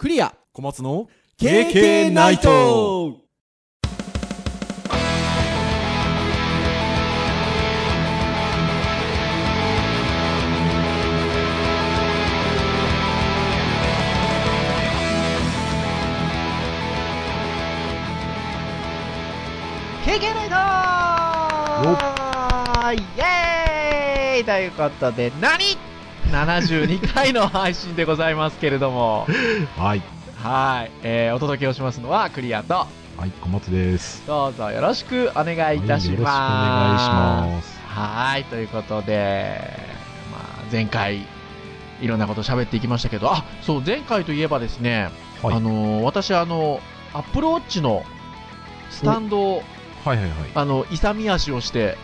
クリア。小松の KK ナイト。経験ナイト。ーイエーイ。ということで、何？?72 回の配信でございますけれども、はい。はい、えー、お届けをしますのはクリアと、はい、小松です。どうぞよろしくお願いいたします。はいよろしくお願いします。はい、ということで、まあ、前回、いろんなこと喋っていきましたけど、あ、そう、前回といえばですね、はい。あのー私、あの、アップルウォッチのスタンドを、はいはいはい。あの、勇み足をして、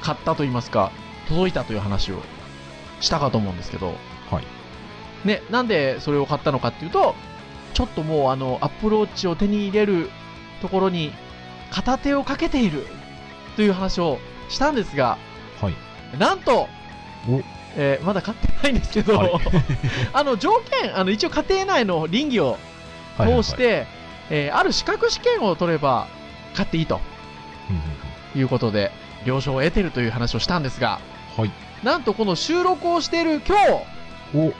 買ったと言いますか、届いたという話をしたかと思うんですけど、はい。ね、なんでそれを買ったのかっていうと、ちょっともうあの、アップルウォッチを手に入れるところに、片手をかけているという話をしたんですが、はい。なんとお、えーまだ買ってないんですけど、はい あの、条件、あの、一応家庭内の倫理をはいはいはい通し、て、えーある資格試験を取れば買っていいということで、了承を得てるという話をしたんですが、うんはい。なんとこの収録をしている今日、お、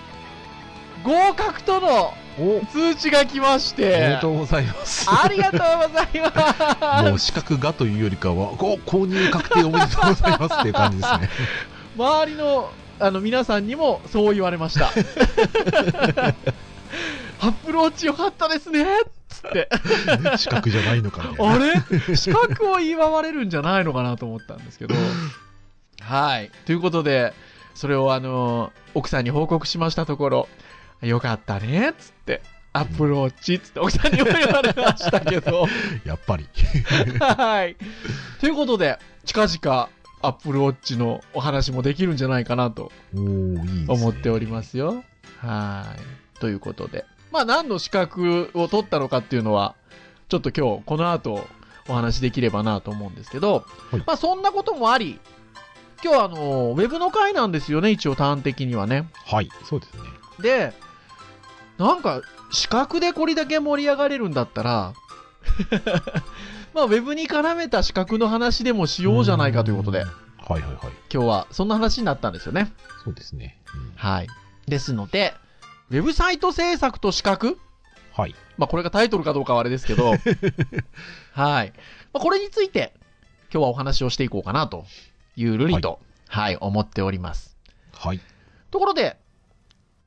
合格とのお、通知が来ましおめでてと、うございます。ありがとうございもうます。資格がというよりかは、ご購入確定おめでとうございますっていう感じですね。周りのあの皆さんにもそう言われました。アップローチよかったですねつって。資格じゃないのかみたいな。あれ？資格を祝われるんじゃないのかなと思ったんですけど。はい。ということで、それをあの、奥さんに報告しましたところ、よかったねつって。アップローチつって奥さんにも言われましたけど。やっぱり。はい。ということで、近々、アップルウォッチのお話もできるんじゃないかなと。思っておりますよ。はい。ということで。まあ、何の資格を取ったのかっていうのは、ちょっと今日、この後、お話できればなと思うんですけど、はいまあ、そんなこともあり、今日はあの、ウェブの回なんですよね、一応、端的にはね。はい、そうですね。で、なんか、資格でこれだけ盛り上がれるんだったら、まあ、ウェブに絡めた資格の話でもしようじゃないかということで、ん。はいはいはい。今日はそんな話になったんですよね。そうですね。うんはい。ですので、ウェブサイト制作と資格はい。まあ、これがタイトルかどうかはあれですけど、はい。まあ、これについて、今日はお話をしていこうかなというるりと、はい、思っております。はい。ところで、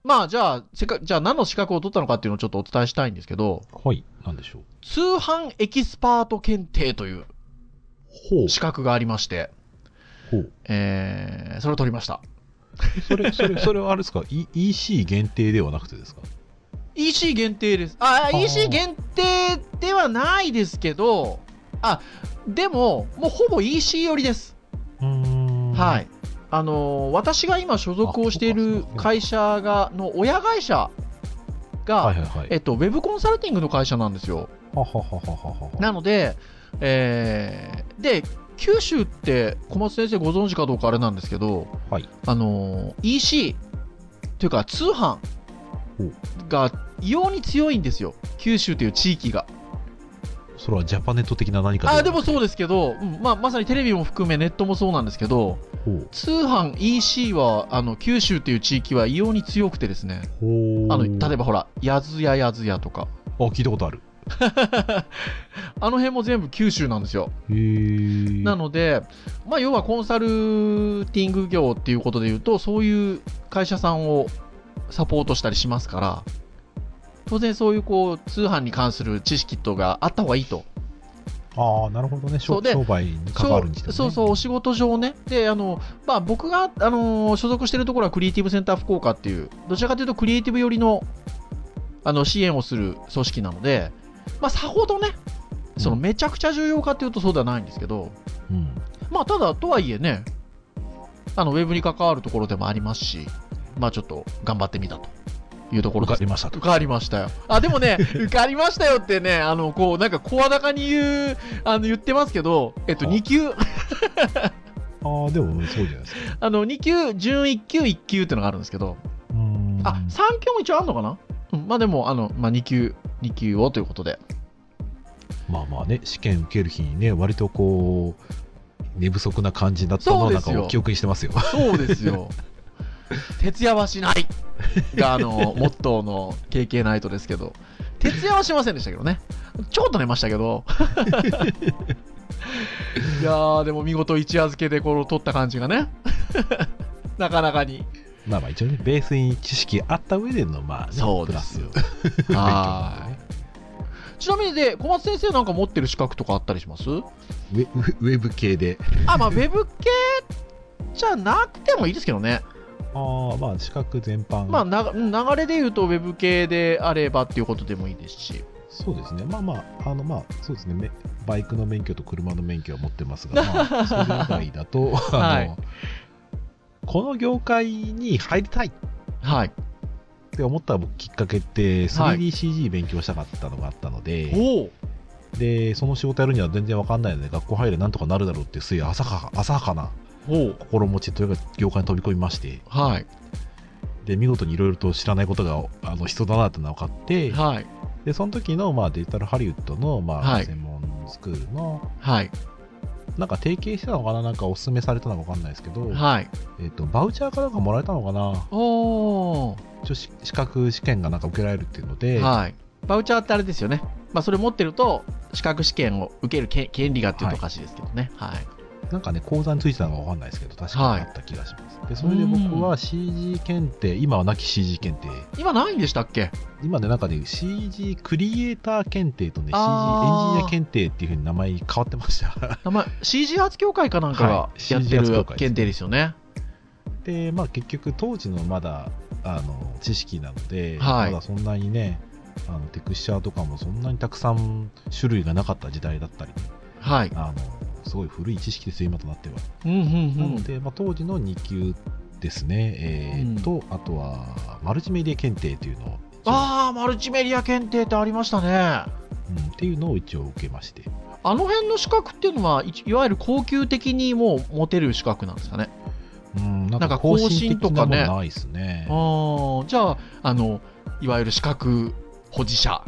まあ、じゃあ、せっかじゃあ何の資格を取ったのかっていうのをちょっとお伝えしたいんですけど、はい。なんでしょう。通販エキスパート検定というほう。資格がありまして、ほう。えー、それを取りました。それ、それ、それはあれですか、E- ?EC 限定ではなくてですか？EC 限定です。あ、EC 限定ではないですけど、あ、でも、もうほぼ EC 寄りです。はい。あのー私が今所属をしていある会社が、の親会社が、はいはいはい。えっと、ウェブコンサルティングの会社なんですよ。なので、えーで、九州って小松先生ご存知かどうかあれなんですけど、はい。あのー EC というか通販が異様に強いんですよ。九州という地域が。それはジャパネット的な何かあでもそうでですけど、うんまあ、まさにテレビも含めネットもそうなんですけど。通販 EC は、あの、九州っていう地域は異様に強くてですね。あの、例えばほら、やずややずやとか、あ、聞いたことある。あの辺も全部九州なんですよ。なので、まあ、要はコンサルティング業っていうことで言うと、そういう会社さんをサポートしたりしますから、当然そういうこう、通販に関する知識とがあった方がいいと。ああ、なるほどね。商売に関わるにしても、ね。そうそう、お仕事上ね。で、あの、まあ、僕が、あの所属しているところはクリエイティブセンター福岡っていう、どちらかというとクリエイティブ寄りの、あの、支援をする組織なので、まあ、さほどね、その、うんめちゃくちゃ重要かっていうとそうではないんですけど、うん。まあ、ただ、とはいえね、あの、ウェブに関わるところでもありますし、まあ、ちょっと頑張ってみたというところ受かりましたと。受かりましたよ。あ、でもね、受かりましたよってね、あの、こう、なんか声高に言う、あの、言ってますけど、えっと、は2級、ああ、でもそうじゃないですか。あの、2級、準1級、1級ってのがあるんですけど、あ、3級も一応あるのかな？うんまあでも、あの、まあ2級、2級をということで。まあまあね、試験受ける日にね、割とこう、寝不足な感じだったのをなんか記憶にしてますよ。そうですよ。徹夜はしないが、あの、モットーの KK ナイトですけど、徹夜はしませんでしたけどね。ちょこっと寝ましたけど。いやー、でも見事一夜漬けでこれを取った感じがね。なかなかに。まあまあ一応ね、ベースに知識あった上での、まあ、ね、そうですは。い。ちなみにで、小松先生なんか持ってる資格とかあったりします？ウェウェウェブ系で。あ、まあ、ウェブ系じゃなくてもいいですけどね。ああ、まあ資格全般。まあ、な流れで言うと、ウェブ系であればっていうことでもいいですし。そうですね。まあまあ、あのまあ、そうですね。めバイクの免許と車の免許は持ってますが、まあ、それ以外だと、あの、はいこの業界に入りたいっはい。て思ったきっかけって、はい 3DCG 勉強したかったのがあったので、おおで、その仕事やるには全然わかんないので、学校入れなんとかなるだろうっていう、すい浅はか浅はかな心持ちというか、業界に飛び込みまして、はい。で、見事にいろいろと知らないことがあの人だなってのが分かって、はい。で、その時の、まあ、デジタルハリウッドの、まあ、はい専門スクールの、はい。なんか提携してたのかな？なんかお勧めされたのか分かんないですけど、はい。えっ、と、バウチャーかなんかもらえたのかな？おお一応し資格試験がなんか受けられるっていうので、はい。バウチャーってあれですよね。まあ、それ持ってると、資格試験を受けるけ権利がっていうとおかしいですけどね。はい。なんかね、講座についてたのか分かんないですけど、確かにあった気がします。で、それで僕は CG 検定、今はなき CG 検定、今ないんでしたっけ？今ね、なんかね、CG クリエイター検定とね、CG エンジニア検定っていうふうに名前変わってました。名前、CG アーツ協会かなんかがはいやってる協会です検定ですよね。で、まあ結局当時のまだ、あの、知識なので、はいまだそんなにね、あのテクスチャーとかもそんなにたくさん種類がなかった時代だったり、はい。あの、すごい古い知識ですよ、今となっては。うんうんうん。なので、まあ、当時の2級ですね、えーと、あとは、マルチメディア検定というのを、ああ、マルチメディア検定ってありましたね。うん、っていうのを一応受けまして。あの辺の資格っていうのは、いいわゆる高級的にもう持てる資格なんですかね。うん、なんかか更新と的かねなものないですね。ああ、じゃあ、あの、いわゆる資格保持者、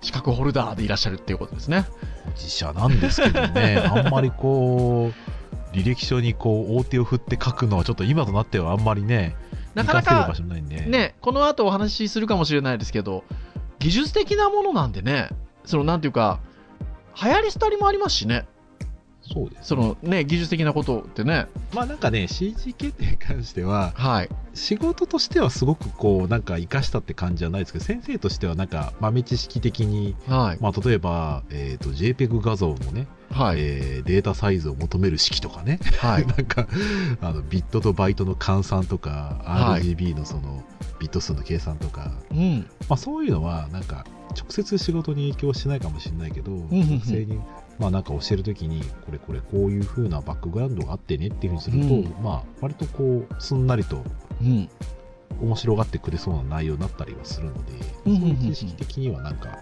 資格ホルダーでいらっしゃるっていうことですね。自社なんですけどね、あんまりこう、履歴書にこう、大手を振って書くのはちょっと今となってはあんまりね、なかなかないんで。ね、この後お話しするかもしれないですけど、技術的なものなんでね、その、なんていうか、流行り廃りもありますしね、そうです、そのね、技術的なことってね、まあなんかね、CG 検定に関しては、はい。仕事としてはすごくこう、なんか活かしたって感じじゃないですけど、先生としてはなんか豆知識的に、はい。まあ例えば、えっ、と、JPEG 画像のね、はい。えーデータサイズを求める式とかね、はい。なんか、あの、ビットとバイトの換算とか、はい RGB のその、ビット数の計算とか、うん。まあそういうのは、なんか、直接仕事に影響しないかもしれないけど、んうん学生に、まあなんか教えるときに、これこれこういう風なバックグラウンドがあってねっていうふうにすると、うんまあ割とこう、すんなりとうん。面白がってくれそうな内容になったりはするので、うんそういう知識的にはなんか、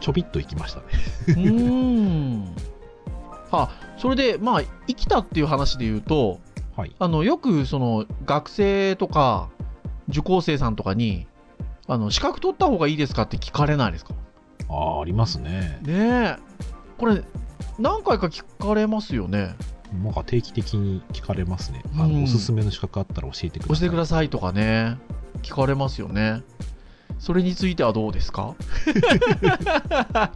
ちょびっといきましたね。うーん。あ、それで、まあ、生きたっていう話で言うと、はい。あの、よく、その、学生とか、受講生さんとかに、あの、資格取った方がいいですかって聞かれないですか？ああ、ありますね。ねえ。これ、何回か聞かれますよね。なんか定期的に聞かれますね。あうんの、おすすめの資格あったら教えてください。教えてくださいとかね。聞かれますよね。それについてはどうですか？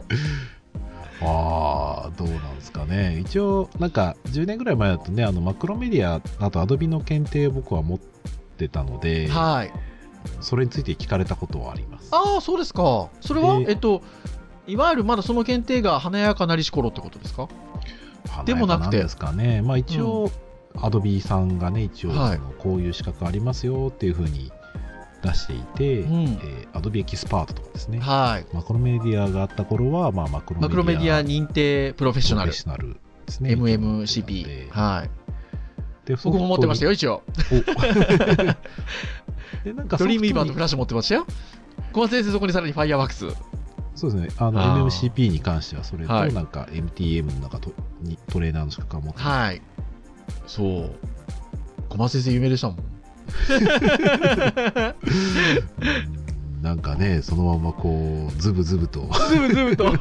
ああ、どうなんですかね。一応、なんか、10年ぐらい前だとね、あの、マクロメディア、あとアドビの検定を僕は持ってたので、はい。それについて聞かれたことはあります。ああ、そうですか。それは、でえっと、いわゆるまだその検定が華やかなりし頃ってことですか？でもなくてですかね。まあ一応、アドビさんがね、一応、こういう資格ありますよっていうふうに出していて、うんえーアドビエキスパートとかですね。はい。マクロメディアがあった頃は、まあ、マクロメディアマクロメディア認定プロフェッショナルョナルですね。MMCP。はい。で僕も持ってましたよ。よ、一応。でなんかドリームイーバーとソフラッシュ持ってましたよ。小松先生、そこにさらにファイアワークス。そうですね。あの、MMCP に関しては、それと、はいなんか MTM の中とにトレーナーの資格は持って。はい。そう。小松先生有名でしたもん。なんかね、そのままこう、ズブズブと。ズブズブと。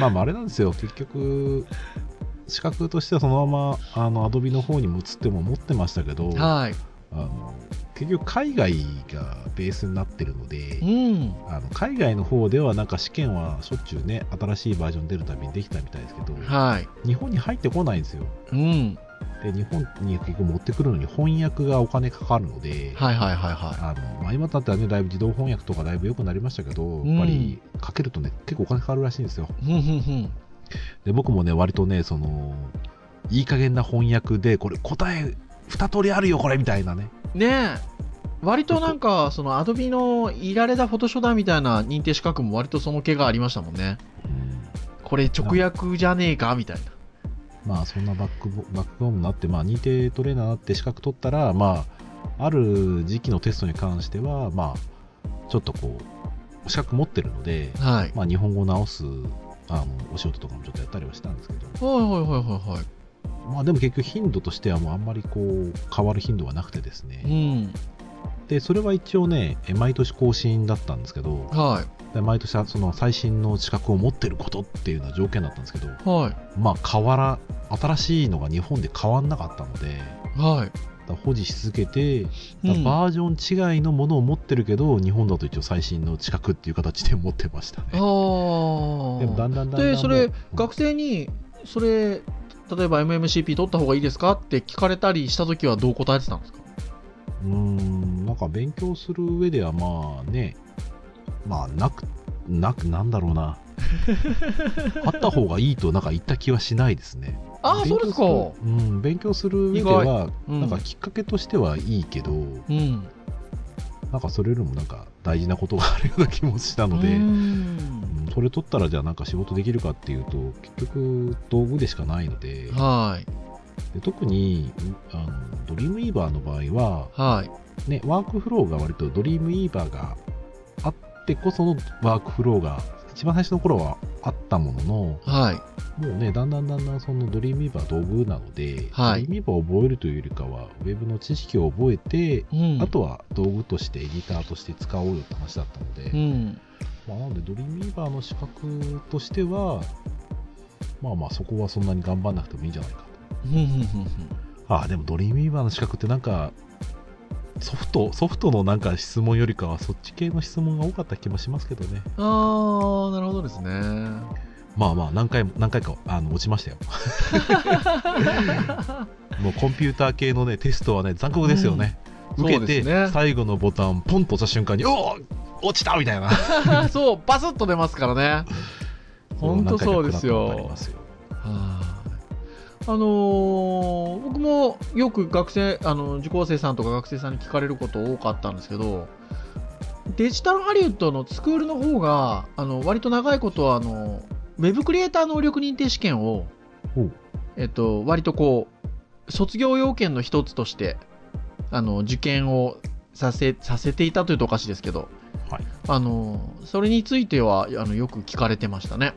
まあまあ、あれなんですよ、結局、資格としてはそのまま、あの、アドビの方にも移っても持ってましたけど、はい。あの結局海外がベースになってるので、うん。あの海外の方ではなんか試験はしょっちゅうね新しいバージョン出るたびにできたみたいですけどはい。日本に入ってこないんですようん。で日本に結局持ってくるのに翻訳がお金かかるので、はいはいはいはあのまあ、今だったらねだいぶ自動翻訳とかだいぶ良くなりましたけど、んやっぱりかけるとね結構お金かかるらしいんですよい。ふんふんふん。で僕もね割とねそのいい加減な翻訳でこれ答え2通りあるよこれみたいなねねえ。割となんか、そのアドビのいられたフォトショーだみたいな認定資格も割とその気がありましたもんね。うんこれ直訳じゃねえかみたいな。まあそんなバックボバックボーンになって、まあ、認定トレーナーになって資格取ったら、まあ、ある時期のテストに関しては、まあ、ちょっとこう、資格持ってるので、はい。まあ、日本語を直すあのお仕事とかもちょっとやったりはしたんですけど、はいはいはいはいはい。まあでも結局頻度としてはもうあんまりこう変わる頻度はなくてですうね。ん。で、それは一応ね、え毎年更新だったんですけど、はい。で毎年その最新の資格を持ってることっていうのは条件だったんですけど、はい。まあ変わら、新しいのが日本で変わんなかったので、はい。保持し続けて、バージョン違いのものを持ってるけど、日本だと一応最新の資格っていう形で持ってましたね。ああ。でもだんだんだんだんで、それもう、学生に、それ、例えば MMCP 取った方がいいですかって聞かれたりしたときはどう答えてたんですか？うーん、なんか勉強する上ではまあね、まあなく、なく、なんだろうな。あった方がいいとなんか言った気はしないですね。ああ、そうですか。うん、勉強する上では、うんなんかきっかけとしてはいいけど、うん。なんかそれよりもなんか大事なことがあるような気もしたので、それ取ったらじゃあなんか仕事できるかっていうと、結局道具でしかないので、はい。で特にあのドリームイーバーの場合は、はい。ね、ワークフローが割とドリームイーバーがあってこそのワークフローが一番最初の頃はあったものの、はい。もうね、だんだんだんだんその Dreamweaver は道具なので、はい Dreamweaver を覚えるというよりかは、ウェブの知識を覚えて、うん。あとは道具としてエディターとして使おうよって話だったので、うん。まあ、なので Dreamweaver の資格としては、まあまあそこはそんなに頑張んなくてもいいんじゃないかと。ああ、でも Dreamweaver の資格ってなんか、ソフト、ソフトのなんか質問よりかはそっち系の質問が多かった気もしますけどね。あー、なるほどですね。まあまあ何回も、何回かあの落ちましたよ。もうコンピューター系のね、テストはね、残酷ですよね。うん受けて、ね最後のボタン、ポンと押した瞬間に、おお落ちたみたいな。そう、バスッと出ますからね。ほんとそうですよすよはいあのー僕もよく学生、あの受講生さんとか学生さんに聞かれること多かったんですけど、デジタルハリウッドのスクールの方が、あの割と長いことはあの、ウェブクリエイター能力認定試験を、えっと、割とこう、卒業要件の一つとして、あの、受験をさせ、させていたというとおかしいですけど、はい。あの、それについては、あの、よく聞かれてましたね。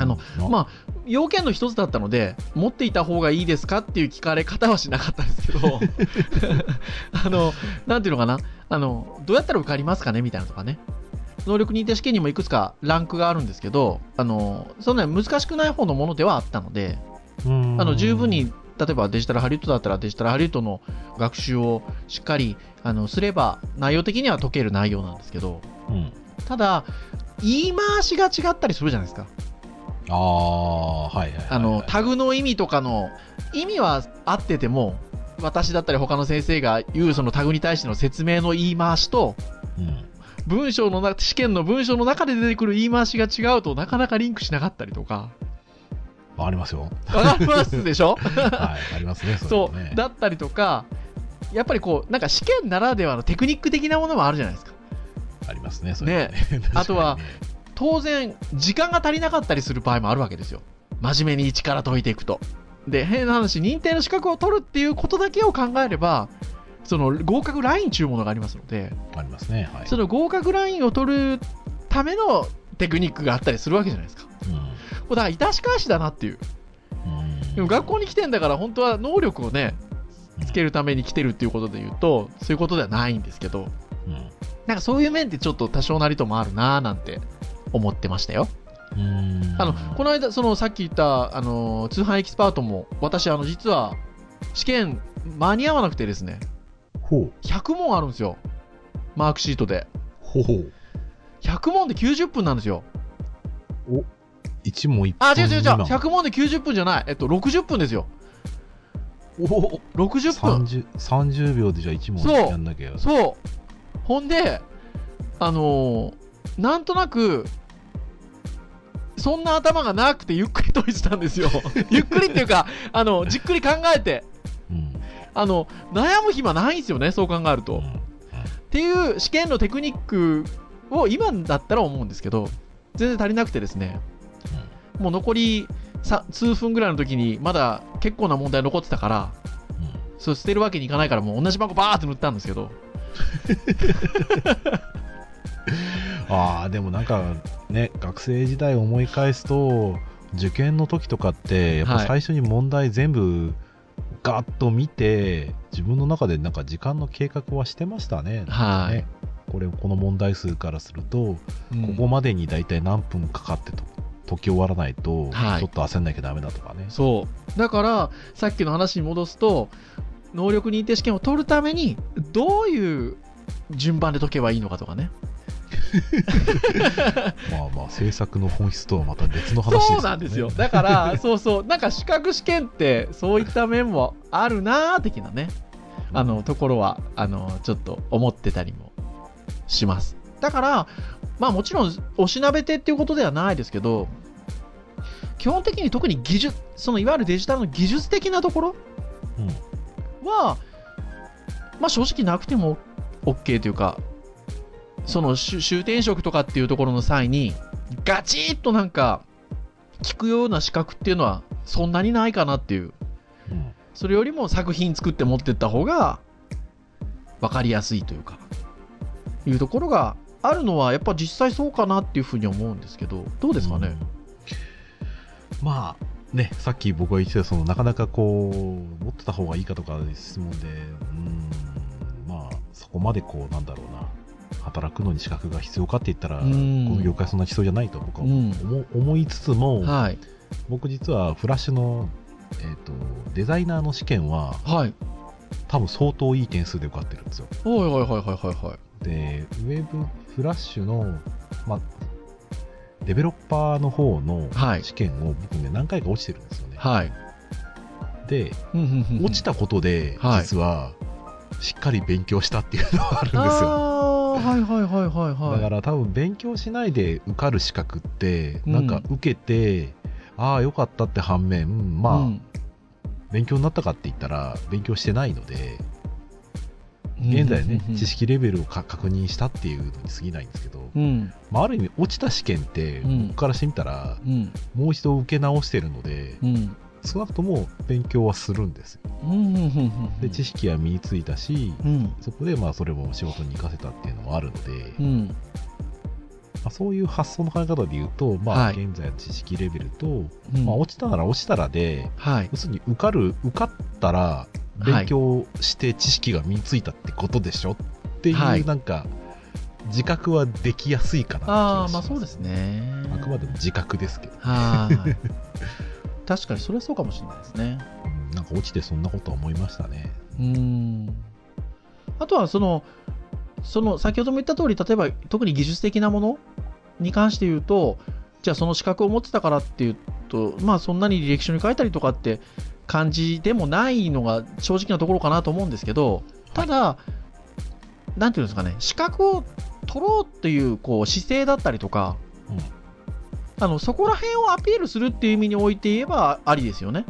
あのまあ、要件の一つだったので、持っていた方がいいですかっていう聞かれ方はしなかったんですけど、あの、なんていうのかな、あの、どうやったら受かりますかねみたいなとかね。能力認定試験にもいくつかランクがあるんですけど、あの、そんなに難しくない方のものではあったので、あの、十分に、例えばデジタルハリウッドだったらデジタルハリウッドの学習をしっかり、あの、すれば、内容的には解ける内容なんですけど、うん。ただ、言い回しが違ったりするじゃないですか。ああ、はいはいはいはい。あの、タグの意味とかの、意味は合ってても、私だったり他の先生が言うそのタグに対しての説明の言い回しと、うん。文章のな、試験の文章の中で出てくる言い回しが違うとなかなかリンクしなかったりとか、ありますよ。わかりますでしょ？はい、ありますね。それはねう、だったりとか、やっぱりこう、なんか試験ならではのテクニック的なものもあるじゃないですか。ありますね、それは ね。あとは当然、時間が足りなかったりする場合もあるわけですよ。真面目に一から解いていくと。で、変な話、認定の資格を取るっていうことだけを考えれば、その合格ラインというものがありますので、ありますね。はい。その合格ラインを取るためのテクニックがあったりするわけじゃないですか。うんこれだから、致し返しだなっていう。うんでも学校に来てんだから、本当は能力をね、つけるために来てるっていうことで言うと、そういうことではないんですけど、うんなんかそういう面ってちょっと多少なりともあるなーなんて思ってましたよ。うーんあの、この間、そのさっき言った、あの、通販エキスパートも、私、あの、実は、試験間に合わなくてですね、ほう100問あるんですよ。マークシートで。ほうほう100問で90分なんですよ。一問一あ、分違う違う違う。未満100問で90分じゃない。えっと、60分ですよ。おお60分。30, 30秒でじゃあ一問そうやんなきゃそう。ほんで、あのーなんとなく、そんな頭がなくてゆっくり解いてたんですよ。ゆっくりっていうか、あの、じっくり考えて、うん。あの、悩む暇ないんですよね、そう考えると。っうん。ていう試験のテクニックを今だったら思うんですけど、全然足りなくてですね、もう残りさ数分ぐらいの時に、まだ結構な問題残ってたから、うん。そう捨てるわけにいかないから、もう同じ箱バーって塗ったんですけど、ああでもなんかね学生時代を思い返すと受験の時とかってやっぱはい最初に問題全部ガッと見て自分の中でなんか時間の計画はしてましたね。はいねこれこの問題数からすると、うんここまでに大体何分かかってと解き終わらないと、はいちょっと焦んなきゃダメだとかね。そう。だから、さっきの話に戻すと、能力認定試験を取るために、どういう順番で解けばいいのかとかね。まあまあ政策の本質とはまた別の話ですそうなんですよ。だから、そうそう、なんか資格試験って、そういった面もあるなー的なね、あの、ところは、あの、ちょっと思ってたりもします。だから、まあもちろん、おしなべてっていうことではないですけど、基本的に特に技術、そのいわゆるデジタルの技術的なところうんは、まあ正直なくても OK というか、そのし終点職とかっていうところの際に、ガチッとなんか、聞くような資格っていうのは、そんなにないかなっていう。うんそれよりも作品作って持ってった方が、分かりやすいというか、いうところがあるのは、やっぱ実際そうかなっていうふうに思うんですけど、どうですかね？うんまあねさっき僕が言ってたそのなかなかこう持ってた方がいいかとか質問でうんまあそこまでこうなんだろうな働くのに資格が必要かって言ったらこうんの業界そんな必要じゃないと僕はうん思,、思いつつも、はい。僕実はフラッシュの、えー、とデザイナーの試験ははい。多分相当いい点数で受かってるんですよはいはいはいはいはいはい。でウェブフラッシュの、まあ、デベロッパーの方のはい試験を僕ね何回か落ちてるんですよね、はい。で落ちたことではい実はしっかり勉強したっていうのがあるんですよ、はいはいはいはいはい。だから多分勉強しないで受かる資格ってうん。なんか受けて、ああよかったって反面まあ、うん。勉強になったかって言ったら勉強してないので現在ね、知識レベルをか確認したっていうのに過ぎないんですけど、うん。まあ、ある意味落ちた試験ってうん。僕からしてみたらうん。もう一度受け直してるのでうん少なくとも勉強はするんですよ。で知識は身についたしうん。そこでまあそれも仕事に活かせたっていうのもあるので、うん。まあ、そういう発想の考え方で言うと、まあ、はい。現在の知識レベルと、うん。まあ、落ちたなら落ちたらではい。要するに受かる受かったら勉強して知識が身についたってことでしょっていう、はい。なんか自覚はできやすいかなあまあそうですね。あくまでも自覚ですけど、はい確かにそれはそうかもしれないですね。うんなんか落ちてそんなことは思いましたね。うん。あとはそのその先ほども言った通り例えば特に技術的なものに関して言うとじゃあその資格を持ってたからっていうとまあそんなに履歴書に書いたりとかって感じでもないのが正直なところかなと思うんですけどただ、なんていうんですかね資格を取ろうっていうこう姿勢だったりとかうんあのそこら辺をアピールするっていう意味において言えばありですよね。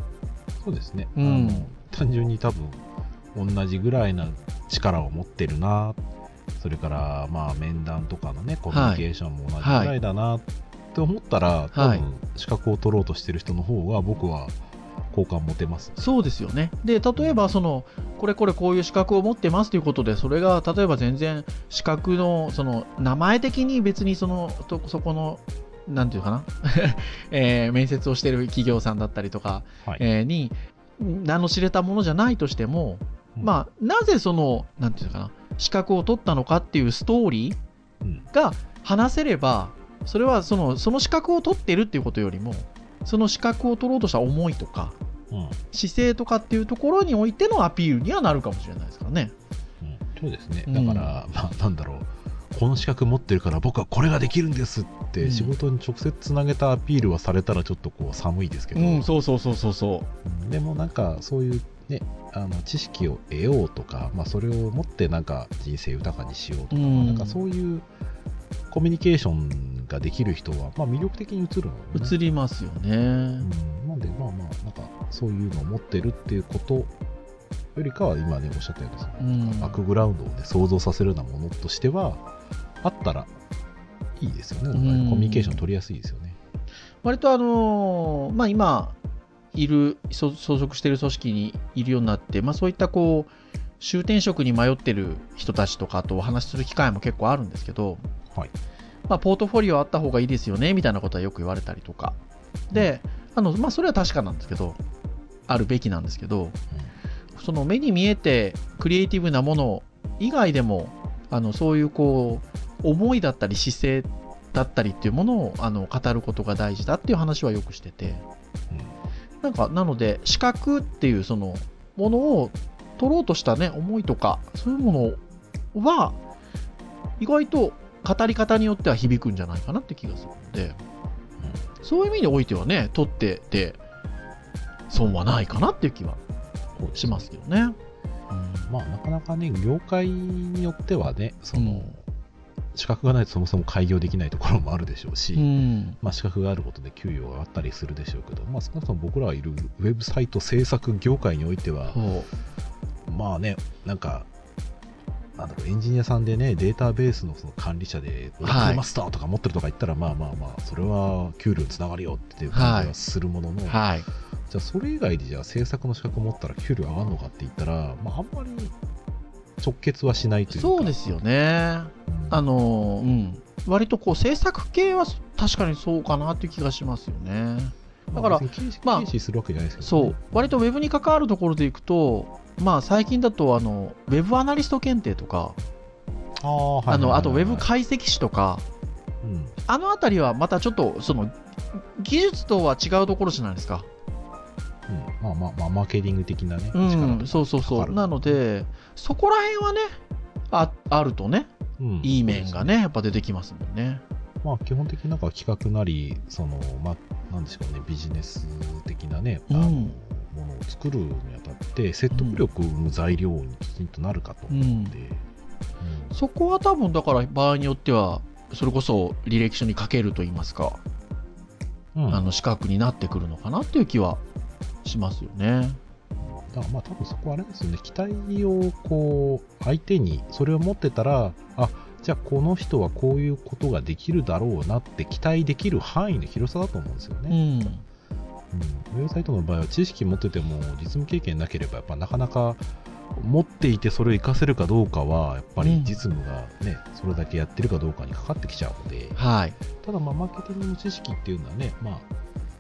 そうですね、うん。あの単純に多分同じぐらいな力を持ってるな。それからまあ面談とかのねコミュニケーションも同じぐらいだなって思ったら、多はい。分資格を取ろうとしてる人の方が僕は好感持てます。そうですよね。で、例えばその、これこれこういう資格を持ってますということで、それが例えば全然資格のその名前的に別にそのとそこの、なんていうかな、えー面接をしている企業さんだったりとか、はい、えーに、名の知れたものじゃないとしても、うん。まあ、なぜその、なんていうのかな、資格を取ったのかっていうストーリうん。ーが話せればそれはそのその資格を取ってるっていうことよりもその資格を取ろうとした思いとかうん。姿勢とかっていうところにおいてのアピールにはなるかもしれないですからね。うん。そうですね。うん。だから、まあ、なんだろう。この資格持ってるから僕はこれができるんですっうんて仕事に直接つなげたアピールはされたらちょっとこう寒いですけど、うん、そうそうそうそうそうんでもなんかそういうねあの知識を得ようとか、まあ、それを持ってなんか人生豊かにしようとか、うんなんかそういうコミュニケーションができる人は、まあ、魅力的に映るのう。よね。映りますよね。うん、なんでまあまあなんかそういうのを持ってるっていうことよりかは今ねおっしゃったようにバックグラウンドを、ね、想像させるようなものとしてはあったらいいですよね、うん。コミュニケーション取りやすいですよね。割とあのーまあ今いる所所属している組織にいるようになって、まあ、そういったこう終転職に迷ってる人たちとかとお話しする機会も結構あるんですけど、はい。まあ、ポートフォリオあった方がいいですよねみたいなことはよく言われたりとか。であの、まあ、それは確かなんですけどあるべきなんですけどその目に見えてクリエイティブなもの以外でもあのそういうこう思いだったり姿勢だったりっていうものをあの語ることが大事だっていう話はよくしてて。なんかなので資格っていうそのものを取ろうとしたね思いとかそういうものは意外と語り方によっては響くんじゃないかなって気がするのでそういう意味においてはね取ってて損はないかなっていう気はうんしますけどね。まあなかなかね業界によってはねその、うん資格がないとそもそも開業できないところもあるでしょうし、うん。まあ、資格があることで給与が上がったりするでしょうけど、まあ、少なくとも僕らがいるウェブサイト制作業界においてはまあねなんかなんだろうエンジニアさんでねデータベースのその管理者でオラクルマスターとか持ってるとか言ったら、まあまあまあそれは給料につながるよっていう感じはするものの、はい。じゃあそれ以外でじゃあ制作の資格を持ったら給料上がるのかって言ったら、まあ、あんまり直結はしないというかそうですよね。うんあのうん割とこう制作系は確かにそうかなっていう気がしますよね。だからまあするわけじゃないですけど、そう、割とウェブに関わるところでいくと、まあ、最近だとあのウェブアナリスト検定とか、あーはいあのあとウェブ解析士とか、うんあのあたりはまたちょっとその技術とは違うところじゃないですか。うんまあまあまあマーケティング的なね、うん、力そうそうそう。なので、そこら辺はね、ああるとね、うん。いい面がね、やっぱ出てきますもんね。まあ基本的になんか企画なりそのまあなんでしょうねビジネス的なね、あのうんものを作るにあたって説得力を生む材料にきちんとなるかと思うん。で、うん。そこは多分だから場合によっては、それこそ履歴書に書けると言いますか、うん。あの資格になってくるのかなっていう気はしますよね。だからまあ多分そこはあれですよね期待をこう相手にそれを持ってたらあじゃあこの人はこういうことができるだろうなって期待できる範囲の広さだと思うんですよね。うん。うん、ウェブサイトの場合は知識持ってても実務経験なければやっぱなかなか持っていてそれを活かせるかどうかはやっぱり実務がね、それだけやってるかどうかにかかってきちゃうのではい。ただまあマーケティングの知識っていうのはねまあ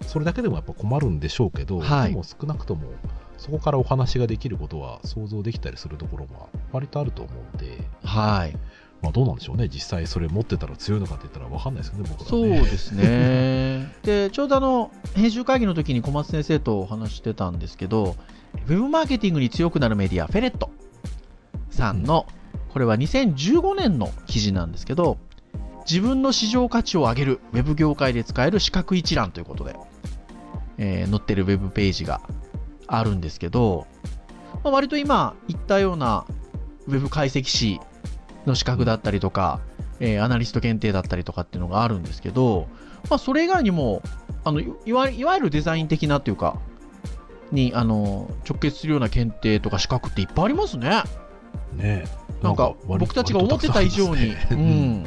それだけでもやっぱ困るんでしょうけど、はいでも少なくともそこからお話ができることは想像できたりするところも割とあると思うんで、はい。まあ、どうなんでしょうね実際それ持ってたら強いのかって言ったら分かんないですよね僕らそうねですね。で、ちょうどあの、編集会議の時に小松先生とお話してたんですけど、ウェブマーケティングに強くなるメディア、フェレットさんの、これは2015年の記事なんですけど、自分の市場価値を上げる、ウェブ業界で使える資格一覧ということで、えー載ってるウェブページがあるんですけど、まあ、割と今言ったようなウェブ解析士の資格だったりとか、えーアナリスト検定だったりとかっていうのがあるんですけど、まあ、それ以外にもあのいいわいわゆるデザイン的なっていうかにあの直結するような検定とか資格っていっぱいありますね。ねなんか割僕たちが思ってた以上に。割とたくさんあうるん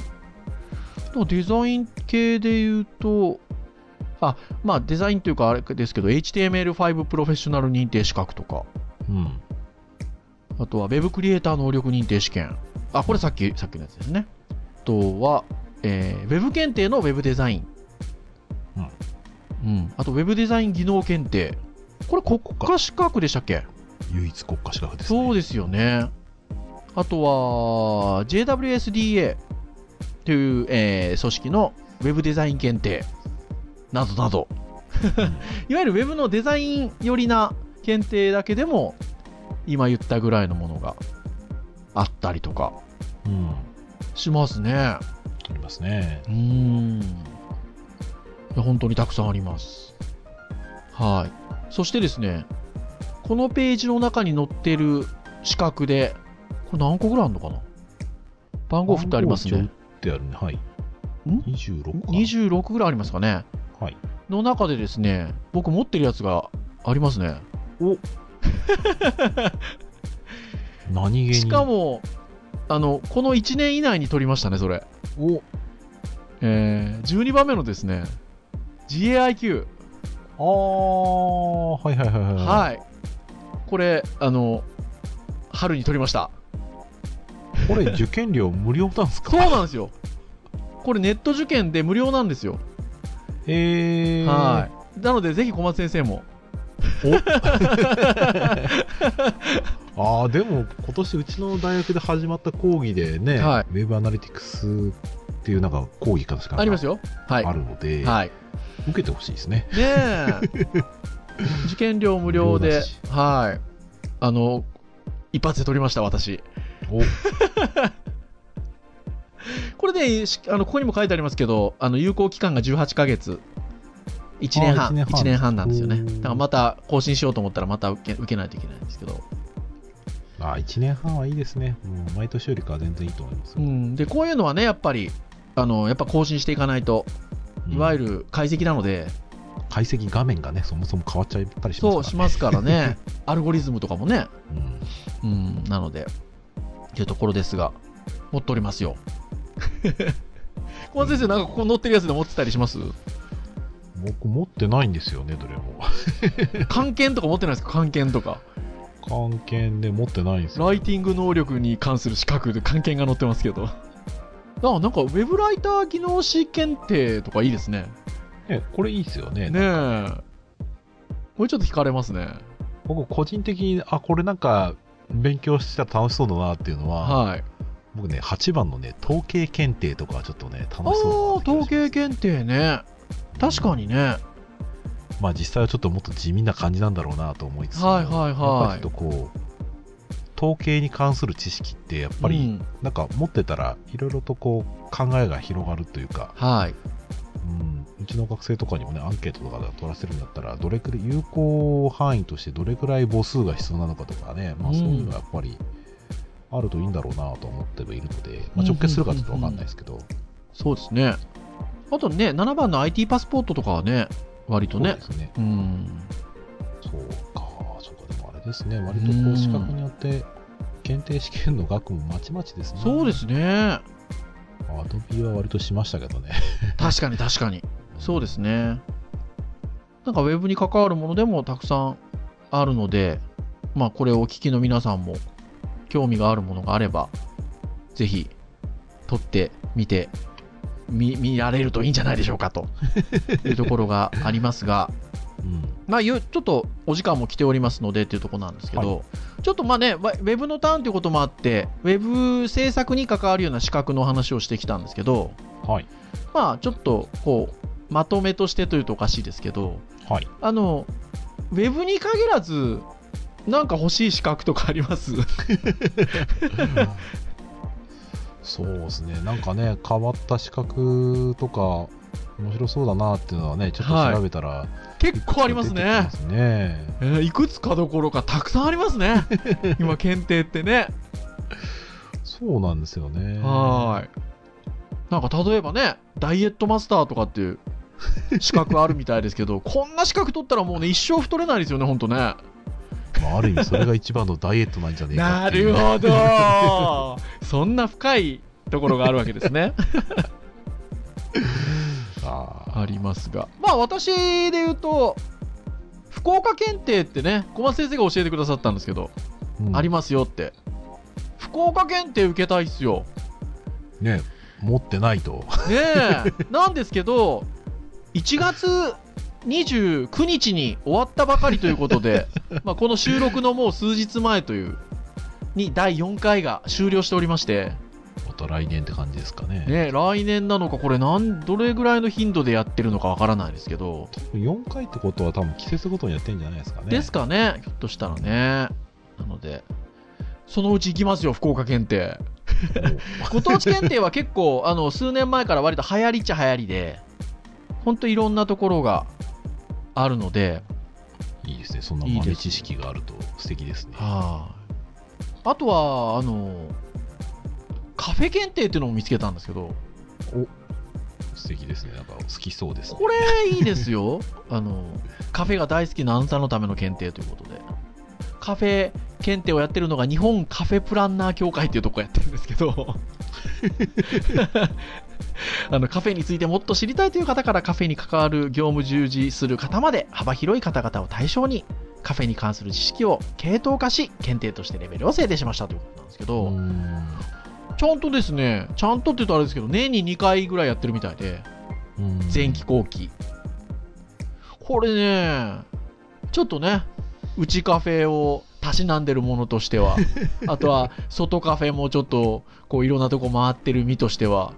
ん。でもデザイン系で言うと、あ、まあデザインというかあれですけど、HTML5 プロフェッショナル認定資格とか、うんあとは Web クリエイター能力認定試験。あ、これさっき、さっきのやつですね。あとは、えー、Web 検定の Web デザイン。うん。あと Web デザイン技能検定。これ国家資格でしたっけ？唯一国家資格ですねそうですよね。あとは JWSDA という、えー組織のウェブデザイン検定などなど、いわゆるウェブのデザイン寄りな検定だけでも今言ったぐらいのものがあったりとかうん。しますね。ありますね。うーん。本当にたくさんあります。はい。そしてですね、このページの中に載ってる資格で、これ何個ぐらいあるのかな？番号振ってありますね。ってあるね。はい。ん？26か。26ぐらいありますかね。はい。の中でですね、僕持ってるやつがありますね。何気に。しかも、あの、この1年以内に取りましたね、それ。おえー、12番目のですね、GAIQ。ああ、はいはいはいはい。はい。これ、あの、春に取りました。これ受験料無料なんですか？そうなんですよ。これネット受験で無料なんですよ。えー。はい。なので、ぜひ小松先生も。ああ、でも今年うちの大学で始まった講義でね、はいウェブアナリティクスっていうなんか講義か確かありますよ。はい。あるので、はい。受けてほしいですね。ねえ。受験料無料ではい。あの、一発で取りました、私。お これね、しあのここにも書いてありますけど、あの有効期間が18ヶ月。1年半、あ一年半1年半なんですよね。だからまた更新しようと思ったら、また受け受けないといけないんですけど。あ1年半はいいですね。もう毎年よりかは全然いいと思いますよ。うん、で、こういうのはね、やっぱり、あの、やっぱ更新していかないと、いわゆるる解析なので、解析画面がね、そもそも変わっちゃったりしますから、ね。そうしますからね、アルゴリズムとかもね、うんうん、なので、というところですが、持っておりますよ。小松先生、なんかここ載ってるやつで持ってたりします？僕持ってないんですよね、どれも。関係とか持ってないですか？関係とか。関係で持ってないんですよ。ライティング能力に関する資格で関係が載ってますけど。あ、なんかウェブライター技能士検定とかいいですね。ね、これいいですよね。ねえ。これちょっと惹かれますね。僕個人的に、あ、これなんか勉強したら楽しそうだなっていうのは、はい。僕ね、8番のね、統計検定とかはちょっとね、楽あしそうあ、統計検定ね。確かにね。まあ実際はちょっともっと地味な感じなんだろうなと思いつつもはいはいはいやっぱりちょっとこう、統計に関する知識ってやっぱり、うんなんか持ってたらいろいろとこう考えが広がるというか、はい。うん、うちの学生とかにもね、アンケートとかで取らせるんだったら、どれくらい、有効範囲としてどれくらい母数が必要なのかとかね、まあうんそういうのはやっぱりあるといいんだろうなと思ってはいるので、まあ、直結するかちょっとわかんないですけど、そうですね。あとね、7番の IT パスポートとかはね、割とねそうね。うん。そうか、そうか、でもあれですね、割とこう資格によって、検定試験の額もまちまちですね。そうですね。アドビは割としましたけどね。確かに確かに。そうですね。なんかウェブに関わるものでもたくさんあるので、まあこれをお聞きの皆さんも興味があるものがあれば、ぜひ取ってみて、見見られるといいんじゃないでしょうかと いうところがありますが、うん。まあ、ゆちょっとお時間も来ておりますのでっていうところなんですけど、はちょっとまあね、わウェブのターンということもあって、ウェブ制作に関わるような資格の話をしてきたんですけど、はい。まあちょっとこう、まとめとしてというとおかしいですけど、はい。あの、ウェブに限らず、なんか欲しい資格とかあります？そうですね、なんかね、変わった資格とか、面白そうだなっていうのはね、ちょっと調べたら、結構ありますねま。すね。えーいくつかどころかたくさんありますね。今、検定ってね。そうなんですよね。はーい。なんか例えばね、ダイエットマスターとかっていう 資格あるみたいですけど、こんな資格取ったらもうね、一生太れないですよね、ほんとね。まあ、ある意味、それが一番のダイエットなんじゃねえかなるほど。そんな深いところがあるわけですね。ありますが。まあ私で言うと、福岡検定ってね、小松先生が教えてくださったんですけど、うんありますよって。福岡検定受けたいっすよ。ね、持ってないと。ねえ。なんですけど、1月29日に終わったばかりということで、まあこの収録のもう数日前というに第4回が終了しておりまして、また来年って感じですかね。ね、来年なのか、これなん、どれぐらいの頻度でやってるのかわからないですけど、4回ってことは多分季節ごとにやってんじゃないですかね。ですかね、ひょっとしたらね。なので、そのうち行きますよ、福岡検定。ご当地検定は結構、あの、数年前から割と流行りっちゃ流行りで、ほんといろんなところがあるので、いいですね。そんな豆知識があると素敵ですね。はい。あとは、あの、カフェ検定っていうのも見つけたんですけど、素敵ですね。なんか好きそうですね。これいいですよ。あの、カフェが大好きなあなたのための検定ということで。カフェ検定をやってるのが日本カフェプランナー協会っていうところやってるんですけど、あのカフェについてもっと知りたいという方からカフェに関わる業務従事する方まで幅広い方々を対象にカフェに関する知識を系統化し検定としてレベルを制定しましたということなんですけど、ちゃんとですね、ちゃんとって言うとあれですけど、年に2回ぐらいやってるみたいで、うん前期後期。これね、ちょっとね、内カフェをたしなんでるものとしては、あとは外カフェもちょっとこういろんなとこ回ってる身としては、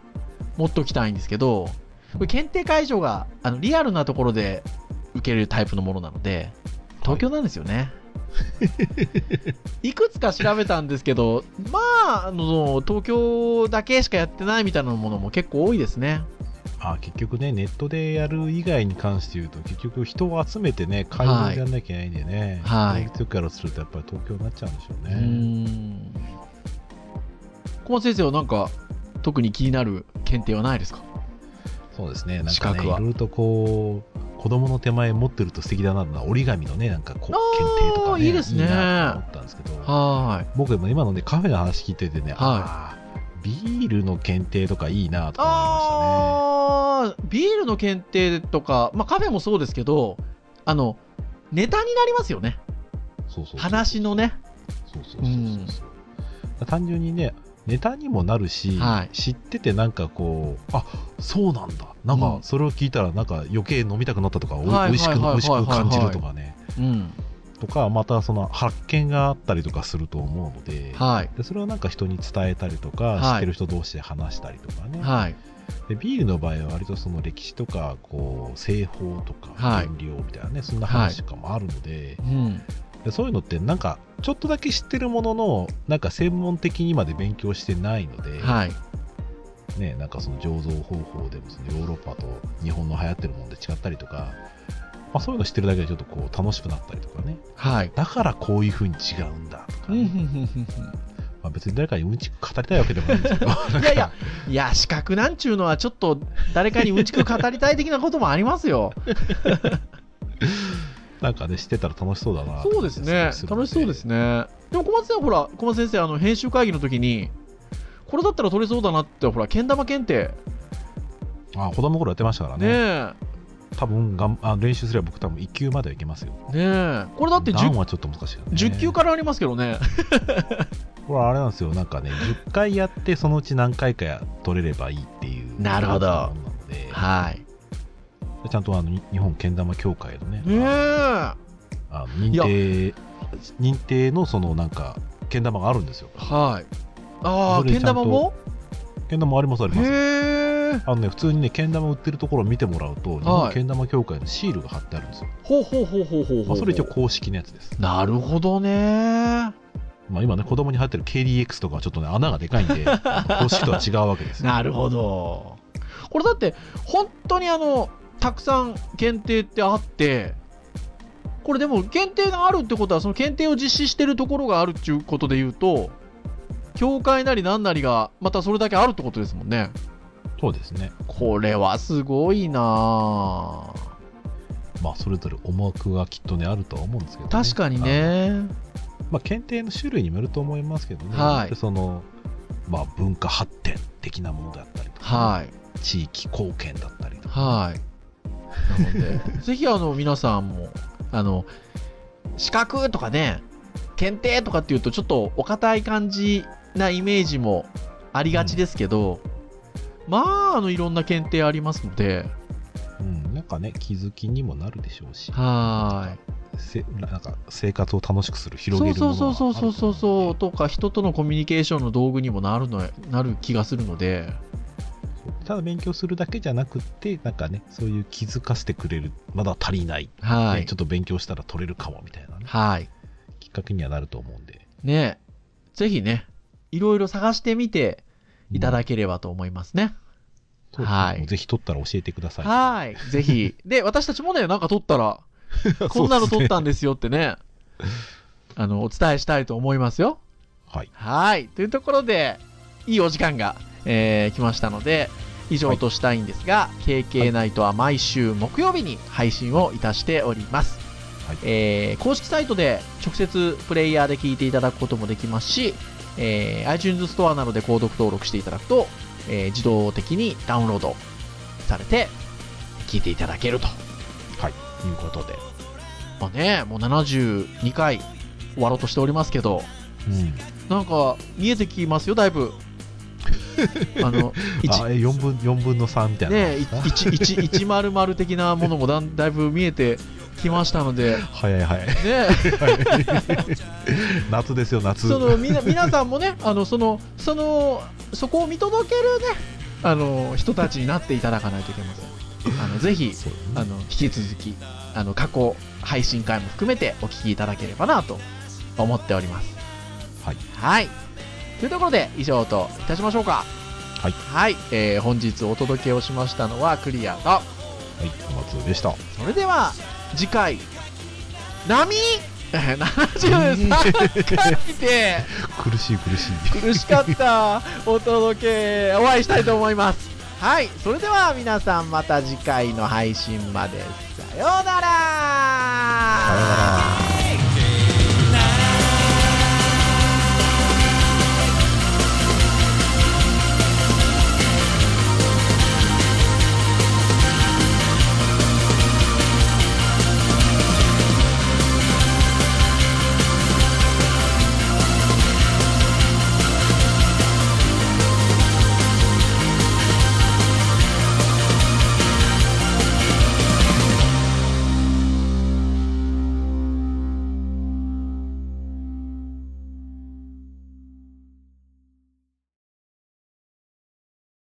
持っときたいんですけど、これ検定会場があのリアルなところで受けるタイプのものなので、東京なんですよね。い くつか調べたんですけど、まあ、あの東京だけしかやってないみたいなものも結構多いですね。あ結局ね、ネットでやる以外に関して言うと、結局人を集めてね、会場でやんなきゃいけないんでね、はい。効率よくやろうとすると、やっぱり東京になっちゃうんでしょううね。ーん。小松先生はなんか特に気になる検定はないですか？そうですね、なんかね、いろいろとこう、子供の手前持ってると素敵だな折り紙のね、なんかこう検定とかね、いいですね。なと思ったんですけど、はーい。僕も今のね、カフェの話聞いててね、あービールの検定とかいいなとか思いましたね。ビールの検定とか、まあ、カフェもそうですけどあのネタになりますよね。そうそう話のね。そうそうそうそうそう。単純にねネタにもなるし、はい。知っててなんかこうあそうなんだ。なんうん。かそれを聞いたらなんか余計飲みたくなったとか、おはい美味しくはいはい。美味しく感じるとかね。うん。とかまたその発見があったりとかすると思うのではい。でそれをなんか人に伝えたりとか、はい。知ってる人同士で話したりとかね、はい。でビールの場合は割とその歴史とかこう製法とかはい。原料みたいなね、そんな話とかもあるので,、うん。でそういうのってなんかちょっとだけ知ってるもののなんか専門的にまで勉強してないので、はい。ね、なんかその醸造方法でもそのヨーロッパと日本の流行ってるもので違ったりとか、まあ、そういうの知ってるだけでちょっとこう楽しくなったりとかね。はい。だからこういう風に違うんだとかね、まあ、別に誰かにうんちく語りたいわけでもないんですけど。いやいや、いや、資格なんちゅうのはちょっと誰かにうんちく語りたい的なこともありますよ。なんかね知ってたら楽しそうだなとそうですね。楽しそうですねね。でも小松さん、ほら、小松先生、あの、編集会議の時に、これだったら取れそうだなって、ほら、けん玉検定。あ子供の頃やってましたからね。多分がんあ練習すれば僕多分1級まではいけますよねえ。これだって 10, 段はちょっと難しいよね10級からありますけどね。これあれなんですよなんかね10回やってそのうち何回か取れればいいっていうなるほどものなのではい。ちゃんとあのに日本けん玉協会のね。あの認定認定のそのなんかけん玉があるんですよはい。ああ、けん玉も？けん玉ありますあります。あのね普通にねけん玉売ってるところを見てもらうと日本けん玉協会のシールが貼ってあるんですよ、ほうほうほうほうほうほう。まあ、それ一応公式のやつですなるほどね。まあ、今ね子供に入ってる KDX とかはちょっとね穴がでかいんで 公式とは違うわけですよなるほど。これだって、本当にあの、たくさん検定ってあって、これでも検定があるってことは、その検定を実施してるところがあるっていうことで言うと、協会なり何なりが、またそれだけあるってことですもんね。そうですねこれはすごいなぁまあそれぞれ思惑がきっとねあるとは思うんですけど、ね、確かにね。まあ検定の種類にもよると思いますけどね、はいでそのまあ文化発展的なものだったりとか、はい。地域貢献だったりとか、はい。なので、ぜひあの皆さんも、あの、資格とかね、検定とかっていうと、ちょっとお堅い感じなイメージもありがちですけど、まあ、あの、いろんな検定ありますので、うん、なんかね気づきにもなるでしょうし。はせなんか生活を楽しくする広げるものそうはそうそうそうそうそう。とか人とのコミュニケーションの道具にもなるのなる気がするのでただ勉強するだけじゃなくってなんかねそういう気づかせてくれるまだ足りない、はい。ねちょっと勉強したら取れるかもみたいなねはい。きっかけにはなると思うんで。ね。ぜひねいろいろ探してみていただければと思いますね、そうですね。はい。もうぜひ取ったら教えてください。はい。ぜひ。で私たちもねなんか撮ったら こんなの撮ったんですよってねあのお伝えしたいと思いますよ。はい。はい。というところで、いいお時間が、えー来ましたので、以上としたいんですが、KK ナイトは毎週木曜日に配信をいたしております。はいえー公式サイトで直接プレイヤーで聞いていただくこともできますし、えー iTunes ストアなどで購読登録していただくと、えー自動的にダウンロードされて聞いていただけるとはいいうことで。まあね、もう72回終わろうとしておりますけど、うんなんか見えてきますよ、だいぶ。あの、一 あえ4分4分の3みたいなね、一一一丸々的なものもだんだいぶ見えてきましたので、早い早いね、夏ですよ夏そのみな皆さんもね、あのそのそのそこを見届けるね、あの人たちになっていただかないといけません。あのぜひそうあの引き続きあの過去配信会も含めてお聞きいただければなと思っております。はい。はい。というところで以上といたしましょうか。はい。はい。えー本日お届けをしましたのはクリアと、はい小松でしたそれでは次回、波？73回で 苦しい苦しい苦しかったお届けお会いしたいと思います。はい。それでは皆さんまた次回の配信まで。さようならさようなら